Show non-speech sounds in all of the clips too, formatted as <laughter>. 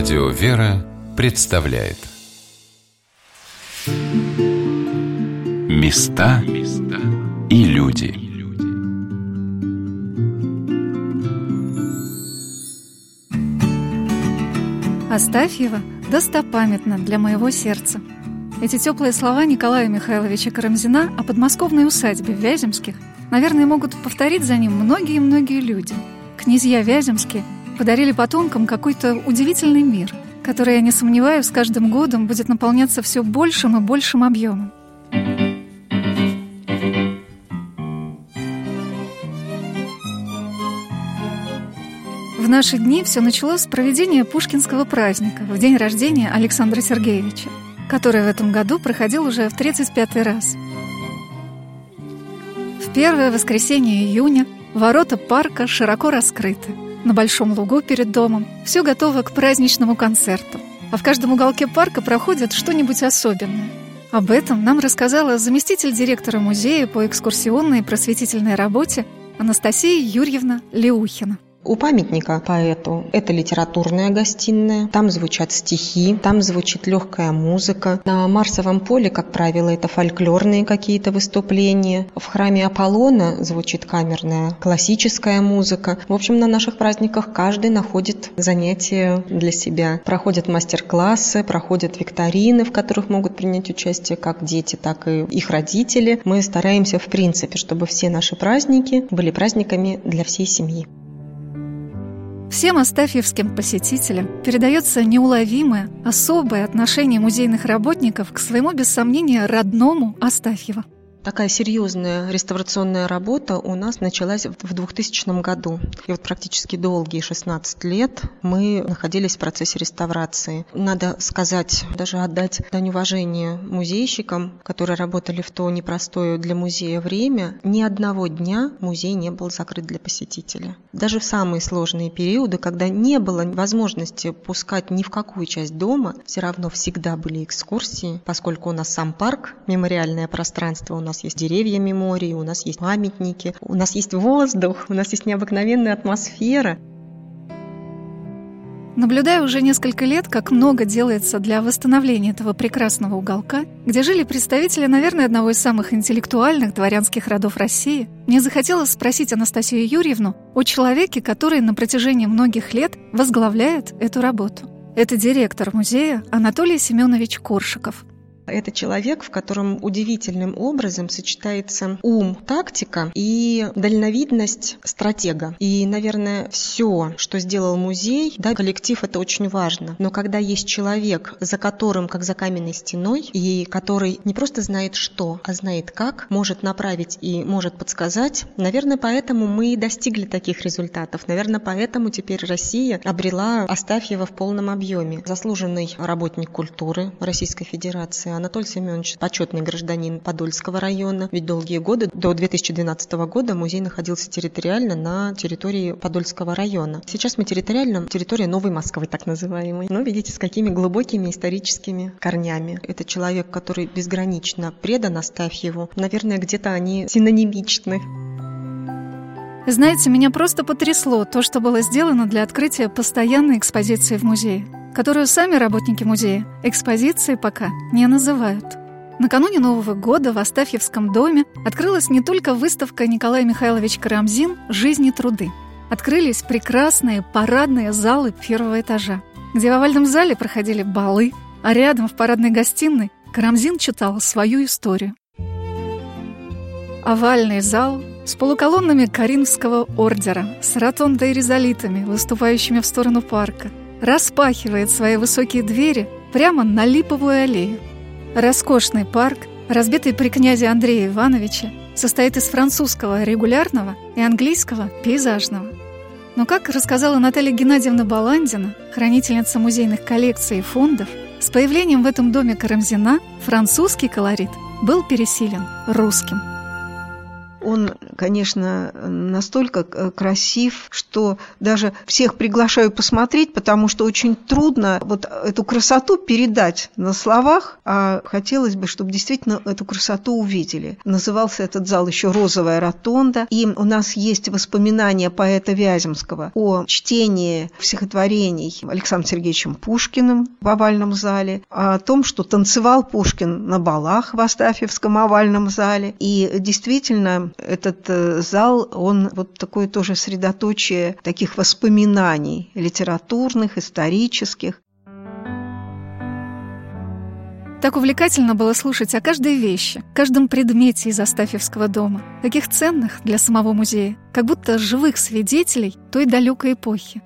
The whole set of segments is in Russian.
Радио «Вера» представляет Места и люди Астафьева достопамятна для моего сердца. Эти теплые слова Николая Михайловича Карамзина о подмосковной усадьбе Вяземских, наверное, могут повторить за ним многие-многие люди. Князья Вяземские подарили потомкам какой-то удивительный мир, который, я не сомневаюсь, с каждым годом будет наполняться все большим и большим объемом. В наши дни все началось с проведения Пушкинского праздника в день рождения Александра Сергеевича, который в этом году проходил уже в 35-й раз. В первое воскресенье июня ворота парка широко раскрыты – на большом лугу перед домом. Все готово к праздничному концерту. А в каждом уголке парка проходит что-нибудь особенное. Об этом нам рассказала заместитель директора музея по экскурсионной и просветительной работе Анастасия Юрьевна Леухина. У памятника поэту это литературная гостиная, там звучат стихи, там звучит легкая музыка. На Марсовом поле, как правило, это фольклорные какие-то выступления. В храме Аполлона звучит камерная классическая музыка. В общем, на наших праздниках каждый находит занятия для себя. Проходят мастер-классы, проходят викторины, в которых могут принять участие как дети, так и их родители. Мы стараемся, в принципе, чтобы все наши праздники были праздниками для всей семьи. Всем астафьевским посетителям передается неуловимое, особое отношение музейных работников к своему, без сомнения, родному Астафьево. Такая серьезная реставрационная работа у нас началась в 2000 году. И вот практически долгие 16 лет мы находились в процессе реставрации. Надо сказать, даже отдать дань уважения музейщикам, которые работали в то непростое для музея время. Ни одного дня музей не был закрыт для посетителя. Даже в самые сложные периоды, когда не было возможности пускать ни в какую часть дома, все равно всегда были экскурсии, поскольку у нас сам парк, мемориальное пространство у нас нас есть деревья мемории, у нас есть памятники, у нас есть воздух, у нас есть необыкновенная атмосфера. Наблюдаю уже несколько лет, как много делается для восстановления этого прекрасного уголка, где жили представители, наверное, одного из самых интеллектуальных дворянских родов России, мне захотелось спросить Анастасию Юрьевну о человеке, который на протяжении многих лет возглавляет эту работу. Это директор музея Анатолий Семенович Коршиков. Это человек, в котором удивительным образом сочетается ум, тактика и дальновидность стратега. И, наверное, все, что сделал музей, да, коллектив это очень важно. Но когда есть человек, за которым, как за каменной стеной, и который не просто знает что, а знает как, может направить и может подсказать, наверное, поэтому мы и достигли таких результатов. Наверное, поэтому теперь Россия обрела Астафьева в полном объеме. Заслуженный работник культуры Российской Федерации Анатолий Семенович почетный гражданин Подольского района. Ведь долгие годы, до 2012 года, музей находился территориально на территории Подольского района. Сейчас мы территориально территория Новой Москвы, так называемой. Но видите, с какими глубокими историческими корнями. Это человек, который безгранично предан Астафьеву. Наверное, где-то они синонимичны. Знаете, меня просто потрясло то, что было сделано для открытия постоянной экспозиции в музее которую сами работники музея экспозиции пока не называют. Накануне Нового года в Астафьевском доме открылась не только выставка Николай Михайлович Карамзин «Жизнь и труды». Открылись прекрасные парадные залы первого этажа, где в овальном зале проходили балы, а рядом в парадной гостиной Карамзин читал свою историю. Овальный зал с полуколоннами Каринского ордера, с ротондой резолитами, выступающими в сторону парка – распахивает свои высокие двери прямо на Липовую аллею. Роскошный парк, разбитый при князе Андрея Ивановича, состоит из французского регулярного и английского пейзажного. Но, как рассказала Наталья Геннадьевна Баландина, хранительница музейных коллекций и фондов, с появлением в этом доме Карамзина французский колорит был пересилен русским. Он, конечно, настолько э, красив, что даже всех приглашаю посмотреть, потому что очень трудно вот эту красоту передать на словах, а хотелось бы, чтобы действительно эту красоту увидели. Назывался этот зал еще «Розовая ротонда», и у нас есть воспоминания поэта Вяземского о чтении стихотворений Александром Сергеевичем Пушкиным в овальном зале, о том, что танцевал Пушкин на балах в Астафьевском овальном зале. И действительно, этот э, зал, он вот такое тоже средоточие таких воспоминаний литературных, исторических. Так увлекательно было слушать о каждой вещи, каждом предмете из Астафьевского дома, таких ценных для самого музея, как будто живых свидетелей той далекой эпохи.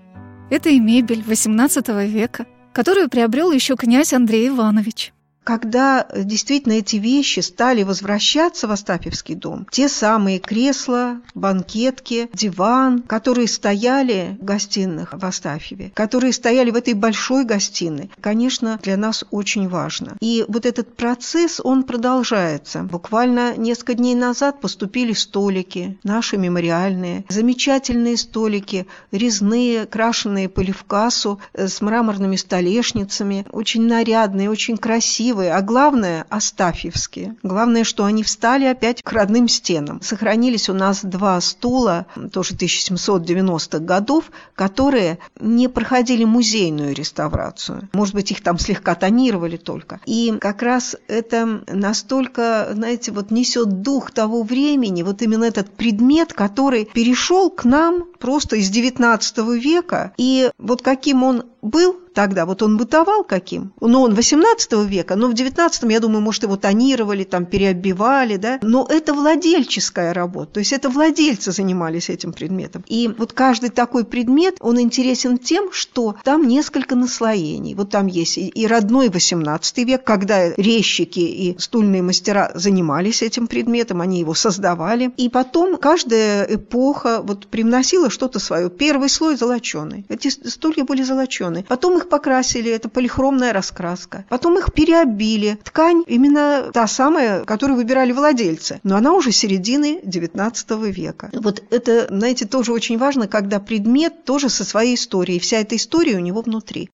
Это и мебель XVIII века, которую приобрел еще князь Андрей Иванович когда э, действительно эти вещи стали возвращаться в Остапьевский дом, те самые кресла, банкетки, диван, которые стояли в гостиных в Остафьеве, которые стояли в этой большой гостиной, конечно, для нас очень важно. И вот этот процесс, он продолжается. Буквально несколько дней назад поступили столики, наши мемориальные, замечательные столики, резные, крашеные по левкасу, э, с мраморными столешницами, очень нарядные, очень красивые, красивые, а главное – астафьевские. Главное, что они встали опять к родным стенам. Сохранились у нас два стула, тоже 1790-х годов, которые не проходили музейную реставрацию. Может быть, их там слегка тонировали только. И как раз это настолько, знаете, вот несет дух того времени, вот именно этот предмет, который перешел к нам просто из XIX века. И вот каким он был тогда, вот он бытовал каким? Ну, он 18 века, но в 19 я думаю, может, его тонировали, там, переоббивали, да? Но это владельческая работа, то есть это владельцы занимались этим предметом. И вот каждый такой предмет, он интересен тем, что там несколько наслоений. Вот там есть и родной 18 век, когда резчики и стульные мастера занимались этим предметом, они его создавали. И потом каждая эпоха вот привносила что-то свое. Первый слой золоченый. Эти стулья были золоченые. Потом их покрасили, это полихромная раскраска. Потом их переобили. Ткань именно та самая, которую выбирали владельцы. Но она уже середины XIX века. Вот это, знаете, тоже очень важно, когда предмет тоже со своей историей. Вся эта история у него внутри.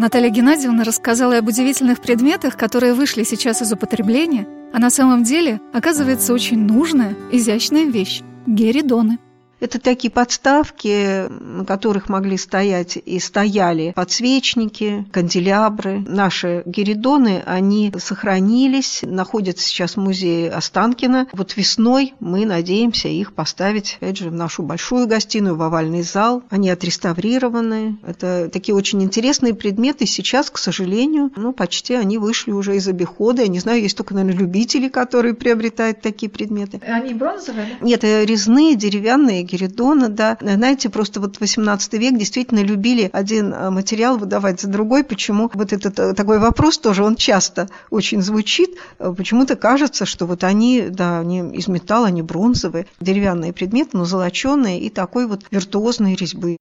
Наталья Геннадьевна рассказала об удивительных предметах, которые вышли сейчас из употребления, а на самом деле оказывается очень нужная, изящная вещь – геридоны. Это такие подставки, на которых могли стоять и стояли подсвечники, канделябры. Наши геридоны, они сохранились, находятся сейчас в музее Останкина. Вот весной мы надеемся их поставить, опять же, в нашу большую гостиную, в овальный зал. Они отреставрированы. Это такие очень интересные предметы. Сейчас, к сожалению, ну, почти они вышли уже из обихода. Я не знаю, есть только, наверное, любители, которые приобретают такие предметы. Они бронзовые? Нет, резные, деревянные Геридона, да. Знаете, просто вот 18 век действительно любили один э, материал выдавать за другой. Почему? Вот этот э, такой вопрос тоже, он часто очень звучит. Э, почему-то кажется, что вот они, да, они из металла, они бронзовые, деревянные предметы, но золоченые и такой вот виртуозной резьбы.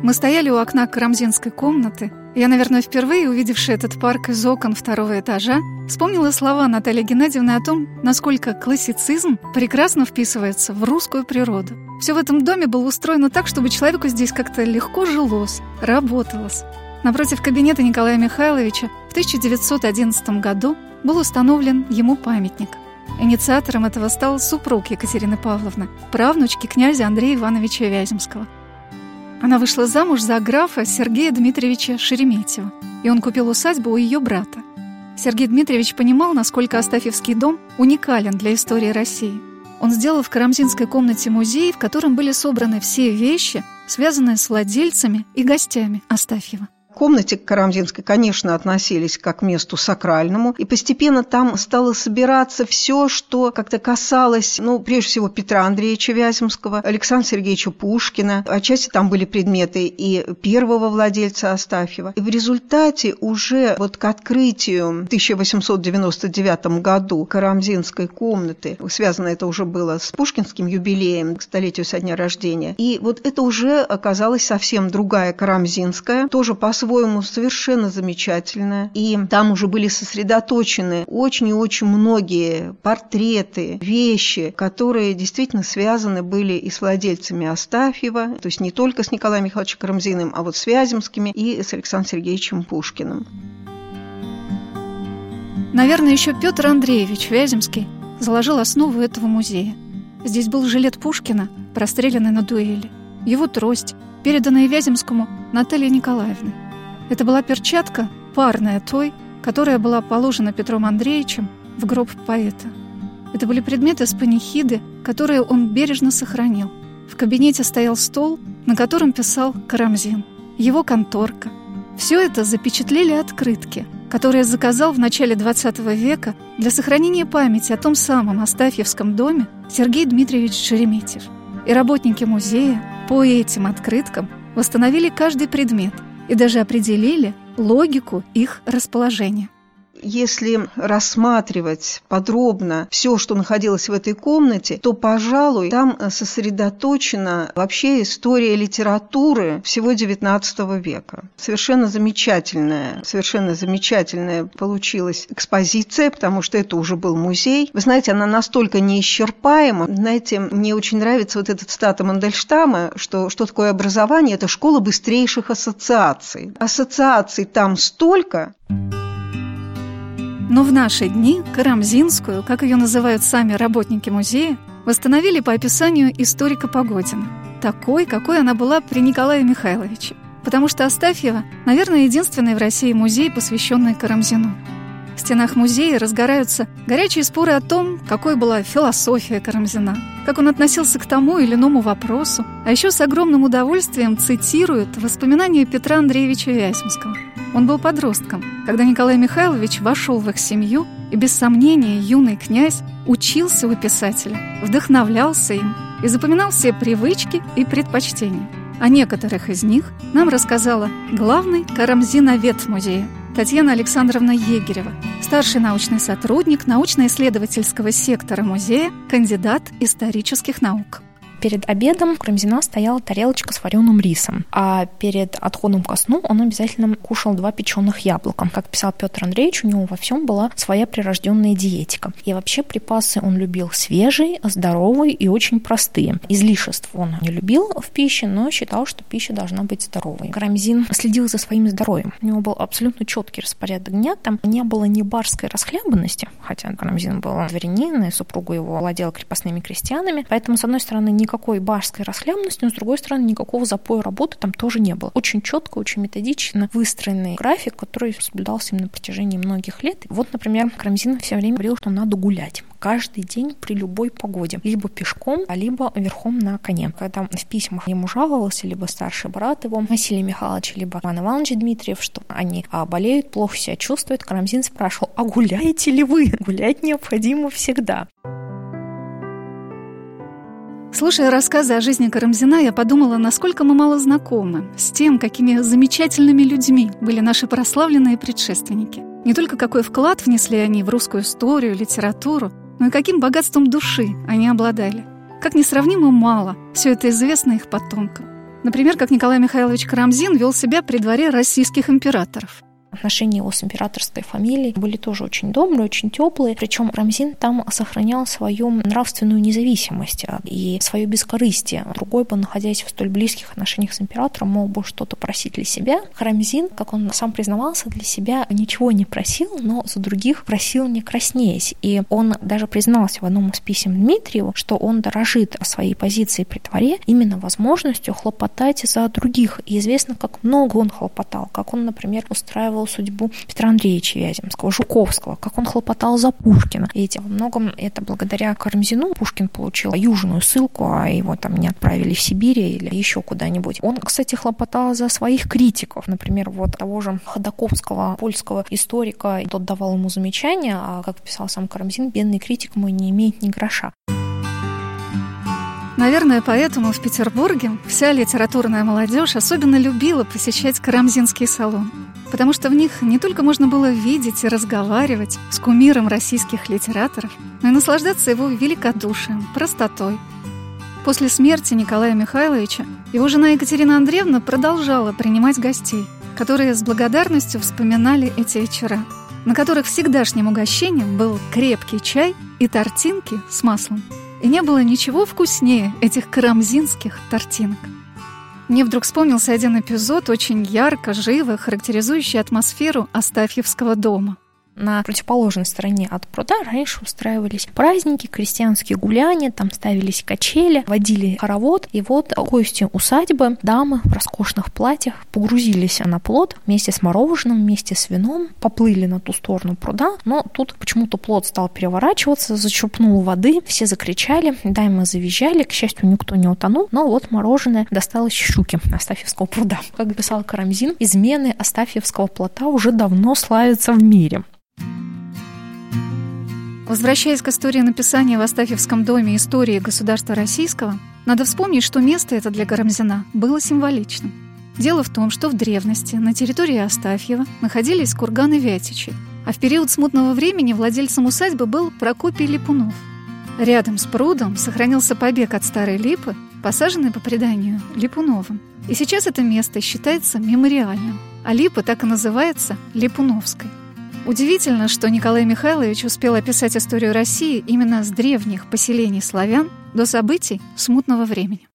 Мы стояли у окна карамзинской комнаты. Я, наверное, впервые, увидевший этот парк из окон второго этажа, вспомнила слова Натальи Геннадьевны о том, насколько классицизм прекрасно вписывается в русскую природу. Все в этом доме было устроено так, чтобы человеку здесь как-то легко жилось, работалось. Напротив кабинета Николая Михайловича в 1911 году был установлен ему памятник. Инициатором этого стал супруг Екатерины Павловны, правнучки князя Андрея Ивановича Вяземского – она вышла замуж за графа Сергея Дмитриевича Шереметьева, и он купил усадьбу у ее брата. Сергей Дмитриевич понимал, насколько Астафьевский дом уникален для истории России. Он сделал в Карамзинской комнате музей, в котором были собраны все вещи, связанные с владельцами и гостями Астафьева комнате Карамзинской, конечно, относились как к месту сакральному, и постепенно там стало собираться все, что как-то касалось, ну, прежде всего, Петра Андреевича Вяземского, Александра Сергеевича Пушкина, отчасти там были предметы и первого владельца Астафьева. И в результате уже вот к открытию в 1899 году Карамзинской комнаты, связано это уже было с пушкинским юбилеем, к столетию со дня рождения, и вот это уже оказалась совсем другая Карамзинская, тоже по по-своему совершенно замечательная. И там уже были сосредоточены очень и очень многие портреты, вещи, которые действительно связаны были и с владельцами Астафьева, то есть не только с Николаем Михайловичем Карамзиным, а вот с Вяземскими и с Александром Сергеевичем Пушкиным. Наверное, еще Петр Андреевич Вяземский заложил основу этого музея. Здесь был жилет Пушкина, простреленный на дуэли, его трость, переданная Вяземскому Натальей Николаевной. Это была перчатка, парная той, которая была положена Петром Андреевичем в гроб поэта. Это были предметы с панихиды, которые он бережно сохранил. В кабинете стоял стол, на котором писал Карамзин, его конторка. Все это запечатлели открытки – которые заказал в начале XX века для сохранения памяти о том самом Астафьевском доме Сергей Дмитриевич Шереметьев. И работники музея по этим открыткам восстановили каждый предмет и даже определили логику их расположения если рассматривать подробно все, что находилось в этой комнате, то, пожалуй, там сосредоточена вообще история литературы всего XIX века. Совершенно замечательная, совершенно замечательная получилась экспозиция, потому что это уже был музей. Вы знаете, она настолько неисчерпаема. Знаете, мне очень нравится вот этот стата Мандельштама, что что такое образование? Это школа быстрейших ассоциаций. Ассоциаций там столько, но в наши дни Карамзинскую, как ее называют сами работники музея, восстановили по описанию историка Погодина, такой, какой она была при Николае Михайловиче. Потому что Астафьева, наверное, единственный в России музей, посвященный Карамзину. В стенах музея разгораются горячие споры о том, какой была философия Карамзина, как он относился к тому или иному вопросу, а еще с огромным удовольствием цитируют воспоминания Петра Андреевича Вяземского. Он был подростком, когда Николай Михайлович вошел в их семью, и без сомнения юный князь учился у писателя, вдохновлялся им и запоминал все привычки и предпочтения. О некоторых из них нам рассказала главный карамзиновед музея Татьяна Александровна Егерева, старший научный сотрудник научно-исследовательского сектора музея, кандидат исторических наук. Перед обедом у Карамзина стояла тарелочка с вареным рисом, а перед отходом ко сну он обязательно кушал два печеных яблока. Как писал Петр Андреевич, у него во всем была своя прирожденная диетика. И вообще припасы он любил свежие, здоровые и очень простые. Излишеств он не любил в пище, но считал, что пища должна быть здоровой. Карамзин следил за своим здоровьем. У него был абсолютно четкий распорядок дня. Там не было ни барской расхлябанности, хотя Карамзин был дворянин, и супругу его владел крепостными крестьянами. Поэтому, с одной стороны, не никакой барской расхлябанности, но, с другой стороны, никакого запоя работы там тоже не было. Очень четко, очень методично выстроенный график, который соблюдался им на протяжении многих лет. Вот, например, Карамзин все время говорил, что надо гулять каждый день при любой погоде. Либо пешком, либо верхом на коне. Когда в письмах ему жаловался либо старший брат его, Василий Михайлович, либо Иван Иванович Дмитриев, что они а, болеют, плохо себя чувствуют, Карамзин спрашивал, а гуляете ли вы? <laughs> Гулять необходимо всегда. Слушая рассказы о жизни Карамзина, я подумала, насколько мы мало знакомы с тем, какими замечательными людьми были наши прославленные предшественники. Не только какой вклад внесли они в русскую историю, литературу, но и каким богатством души они обладали. Как несравнимо мало все это известно их потомкам. Например, как Николай Михайлович Карамзин вел себя при дворе российских императоров – Отношения его с императорской фамилией были тоже очень добрые, очень теплые. Причем Рамзин там сохранял свою нравственную независимость а, и свое бескорыстие. Другой бы, находясь в столь близких отношениях с императором, мог бы что-то просить для себя. Рамзин, как он сам признавался, для себя ничего не просил, но за других просил не краснеясь. И он даже признался в одном из писем Дмитриеву, что он дорожит о своей позиции при дворе именно возможностью хлопотать за других. И известно, как много он хлопотал, как он, например, устраивал судьбу Петра Андреевича Вяземского, Жуковского, как он хлопотал за Пушкина. И во многом это благодаря Карамзину Пушкин получил южную ссылку, а его там не отправили в Сибирь или еще куда-нибудь. Он, кстати, хлопотал за своих критиков. Например, вот того же Ходаковского, польского историка, тот давал ему замечания, а, как писал сам Карамзин, бедный критик мой не имеет ни гроша. Наверное, поэтому в Петербурге вся литературная молодежь особенно любила посещать Карамзинский салон, потому что в них не только можно было видеть и разговаривать с кумиром российских литераторов, но и наслаждаться его великодушием, простотой. После смерти Николая Михайловича его жена Екатерина Андреевна продолжала принимать гостей, которые с благодарностью вспоминали эти вечера, на которых всегдашним угощением был крепкий чай и тортинки с маслом. И не было ничего вкуснее этих карамзинских тортинок. Мне вдруг вспомнился один эпизод, очень ярко, живо, характеризующий атмосферу Астафьевского дома – на противоположной стороне от пруда раньше устраивались праздники, крестьянские гуляния, там ставились качели, водили хоровод. И вот гости усадьбы, дамы в роскошных платьях погрузились на плод вместе с мороженым, вместе с вином, поплыли на ту сторону пруда, но тут почему-то плод стал переворачиваться, зачерпнул воды, все закричали, дамы завизжали, к счастью, никто не утонул, но вот мороженое досталось щуке Астафьевского пруда. Как писал Карамзин, измены Астафьевского плота уже давно славятся в мире. Возвращаясь к истории написания в Астафьевском доме истории государства российского, надо вспомнить, что место это для Карамзина было символичным. Дело в том, что в древности на территории Астафьева находились курганы Вятичи, а в период смутного времени владельцем усадьбы был Прокопий Липунов. Рядом с прудом сохранился побег от старой липы, посаженный по преданию Липуновым. И сейчас это место считается мемориальным, а липа так и называется Липуновской. Удивительно, что Николай Михайлович успел описать историю России именно с древних поселений славян до событий смутного времени.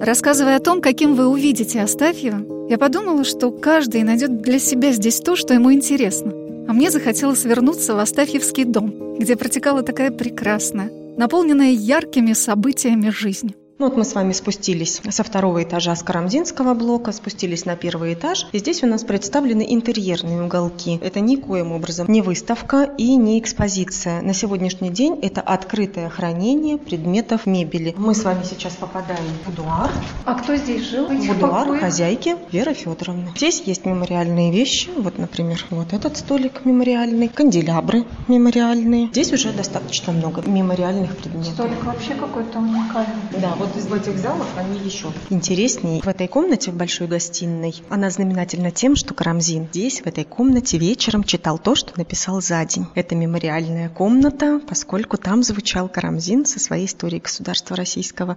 Рассказывая о том, каким вы увидите Астафьева, я подумала, что каждый найдет для себя здесь то, что ему интересно. А мне захотелось вернуться в Астафьевский дом, где протекала такая прекрасная, наполненная яркими событиями жизнь. Ну вот мы с вами спустились со второго этажа с Карамзинского блока, спустились на первый этаж. И здесь у нас представлены интерьерные уголки. Это никоим образом не выставка и не экспозиция. На сегодняшний день это открытое хранение предметов мебели. Мы с вами сейчас попадаем в будуар. А кто здесь жил? Будуар покоях? хозяйки Веры Федоровны. Здесь есть мемориальные вещи. Вот, например, вот этот столик мемориальный, канделябры мемориальные. Здесь уже достаточно много мемориальных предметов. Столик вообще какой-то уникальный. Да, вот из этих залов они еще интереснее. В этой комнате, в большой гостиной, она знаменательна тем, что Карамзин здесь, в этой комнате, вечером читал то, что написал за день. Это мемориальная комната, поскольку там звучал Карамзин со своей историей государства российского.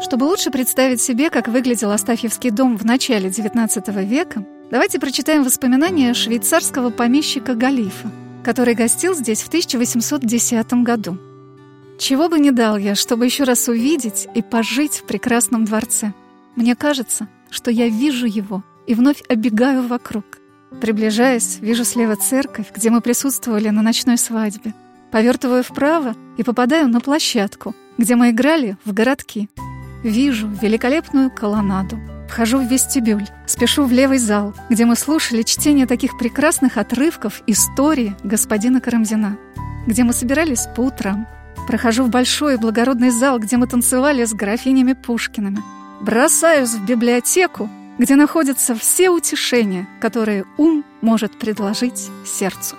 Чтобы лучше представить себе, как выглядел Астафьевский дом в начале XIX века, давайте прочитаем воспоминания швейцарского помещика Галифа, который гостил здесь в 1810 году. Чего бы не дал я, чтобы еще раз увидеть и пожить в прекрасном дворце. Мне кажется, что я вижу его и вновь обегаю вокруг. Приближаясь, вижу слева церковь, где мы присутствовали на ночной свадьбе. Повертываю вправо и попадаю на площадку, где мы играли в городки. Вижу великолепную колоннаду. Вхожу в вестибюль, спешу в левый зал, где мы слушали чтение таких прекрасных отрывков истории господина Карамзина, где мы собирались по утрам, Прохожу в большой благородный зал, где мы танцевали с графинями Пушкиными. Бросаюсь в библиотеку, где находятся все утешения, которые ум может предложить сердцу.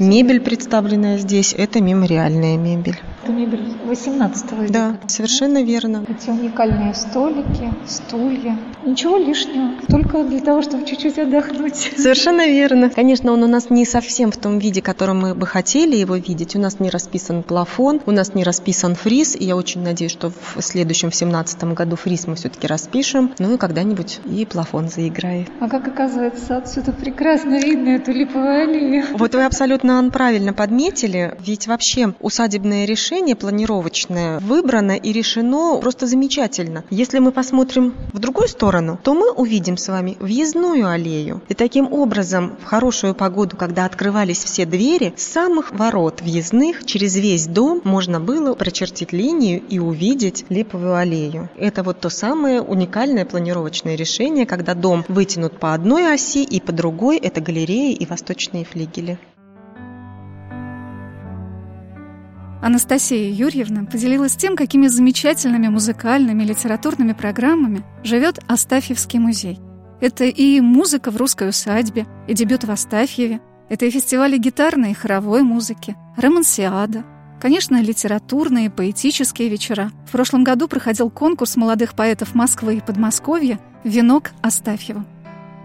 Мебель, представленная здесь, это мемориальная мебель. Это мебель 18 века. Да, совершенно верно. Эти уникальные столики, стулья. Ничего лишнего, только для того, чтобы чуть-чуть отдохнуть. Совершенно верно. Конечно, он у нас не совсем в том виде, в котором мы бы хотели его видеть. У нас не расписан плафон, у нас не расписан фриз. И я очень надеюсь, что в следующем, в 17 году фриз мы все-таки распишем. Ну и когда-нибудь и плафон заиграет. А как оказывается, отсюда прекрасно видно эту липовую аллею. Вот вы абсолютно правильно подметили. Ведь вообще усадебное решение планировочное выбрано и решено просто замечательно. Если мы посмотрим в другую сторону, то мы увидим с вами въездную аллею. И таким образом, в хорошую погоду, когда открывались все двери, с самых ворот въездных через весь дом можно было прочертить линию и увидеть липовую аллею. Это вот то самое уникальное планировочное решение, когда дом вытянут по одной оси и по другой это галереи и восточные флигели. Анастасия Юрьевна поделилась тем, какими замечательными музыкальными литературными программами живет Астафьевский музей. Это и музыка в русской усадьбе, и дебют в Астафьеве, это и фестивали гитарной и хоровой музыки, романсиада, конечно, литературные и поэтические вечера. В прошлом году проходил конкурс молодых поэтов Москвы и Подмосковья «Венок Астафьева».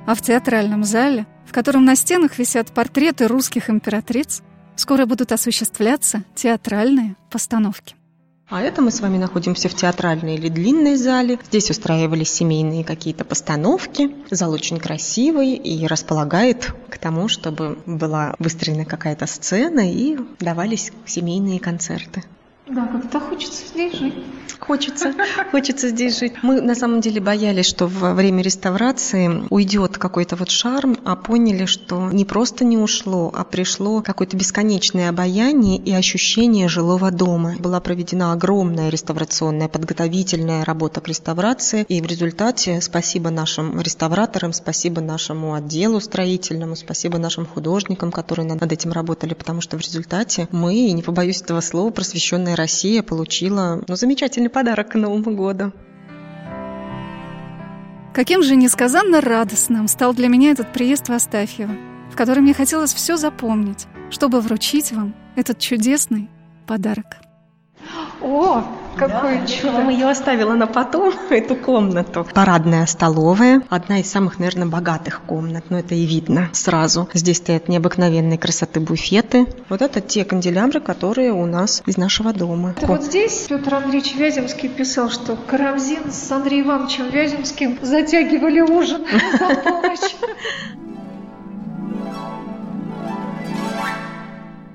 А в театральном зале, в котором на стенах висят портреты русских императриц, скоро будут осуществляться театральные постановки. А это мы с вами находимся в театральной или длинной зале. Здесь устраивались семейные какие-то постановки. Зал очень красивый и располагает к тому, чтобы была выстроена какая-то сцена и давались семейные концерты. Да, как-то хочется здесь жить. Хочется, хочется здесь жить. Мы на самом деле боялись, что во время реставрации уйдет какой-то вот шарм, а поняли, что не просто не ушло, а пришло какое-то бесконечное обаяние и ощущение жилого дома. Была проведена огромная реставрационная подготовительная работа к реставрации, и в результате спасибо нашим реставраторам, спасибо нашему отделу строительному, спасибо нашим художникам, которые над этим работали, потому что в результате мы, не побоюсь этого слова, просвещенная Россия получила ну, замечательный подарок к Новому году. Каким же несказанно радостным стал для меня этот приезд в Астафьево, в котором мне хотелось все запомнить, чтобы вручить вам этот чудесный подарок. О, какое да, чудо! Я вам ее оставила на потом, <laughs> эту комнату. Парадная столовая, одна из самых, наверное, богатых комнат, но это и видно сразу. Здесь стоят необыкновенной красоты буфеты. Вот это те канделябры, которые у нас из нашего дома. Это вот здесь Петр Андреевич Вяземский писал, что Карамзин с Андреем Ивановичем Вяземским затягивали ужин за полночь.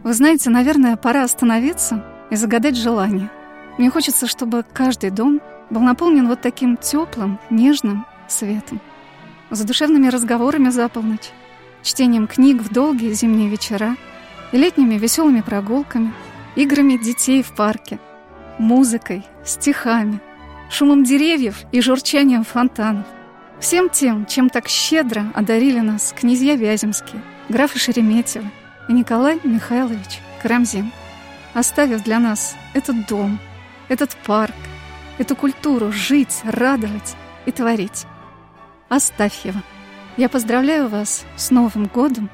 Вы знаете, наверное, пора остановиться и загадать желание. Мне хочется, чтобы каждый дом был наполнен вот таким теплым, нежным светом. Задушевными разговорами за полночь, чтением книг в долгие зимние вечера и летними веселыми прогулками, играми детей в парке, музыкой, стихами, шумом деревьев и журчанием фонтанов. Всем тем, чем так щедро одарили нас князья Вяземские, графы Шереметьевы и Николай Михайлович Карамзин – оставив для нас этот дом, этот парк, эту культуру жить, радовать и творить. Астафьева. Я поздравляю вас с Новым годом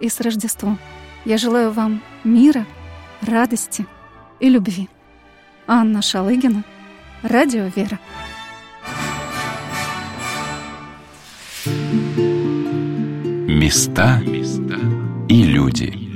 и с Рождеством. Я желаю вам мира, радости и любви. Анна Шалыгина, Радио Вера. Места и люди.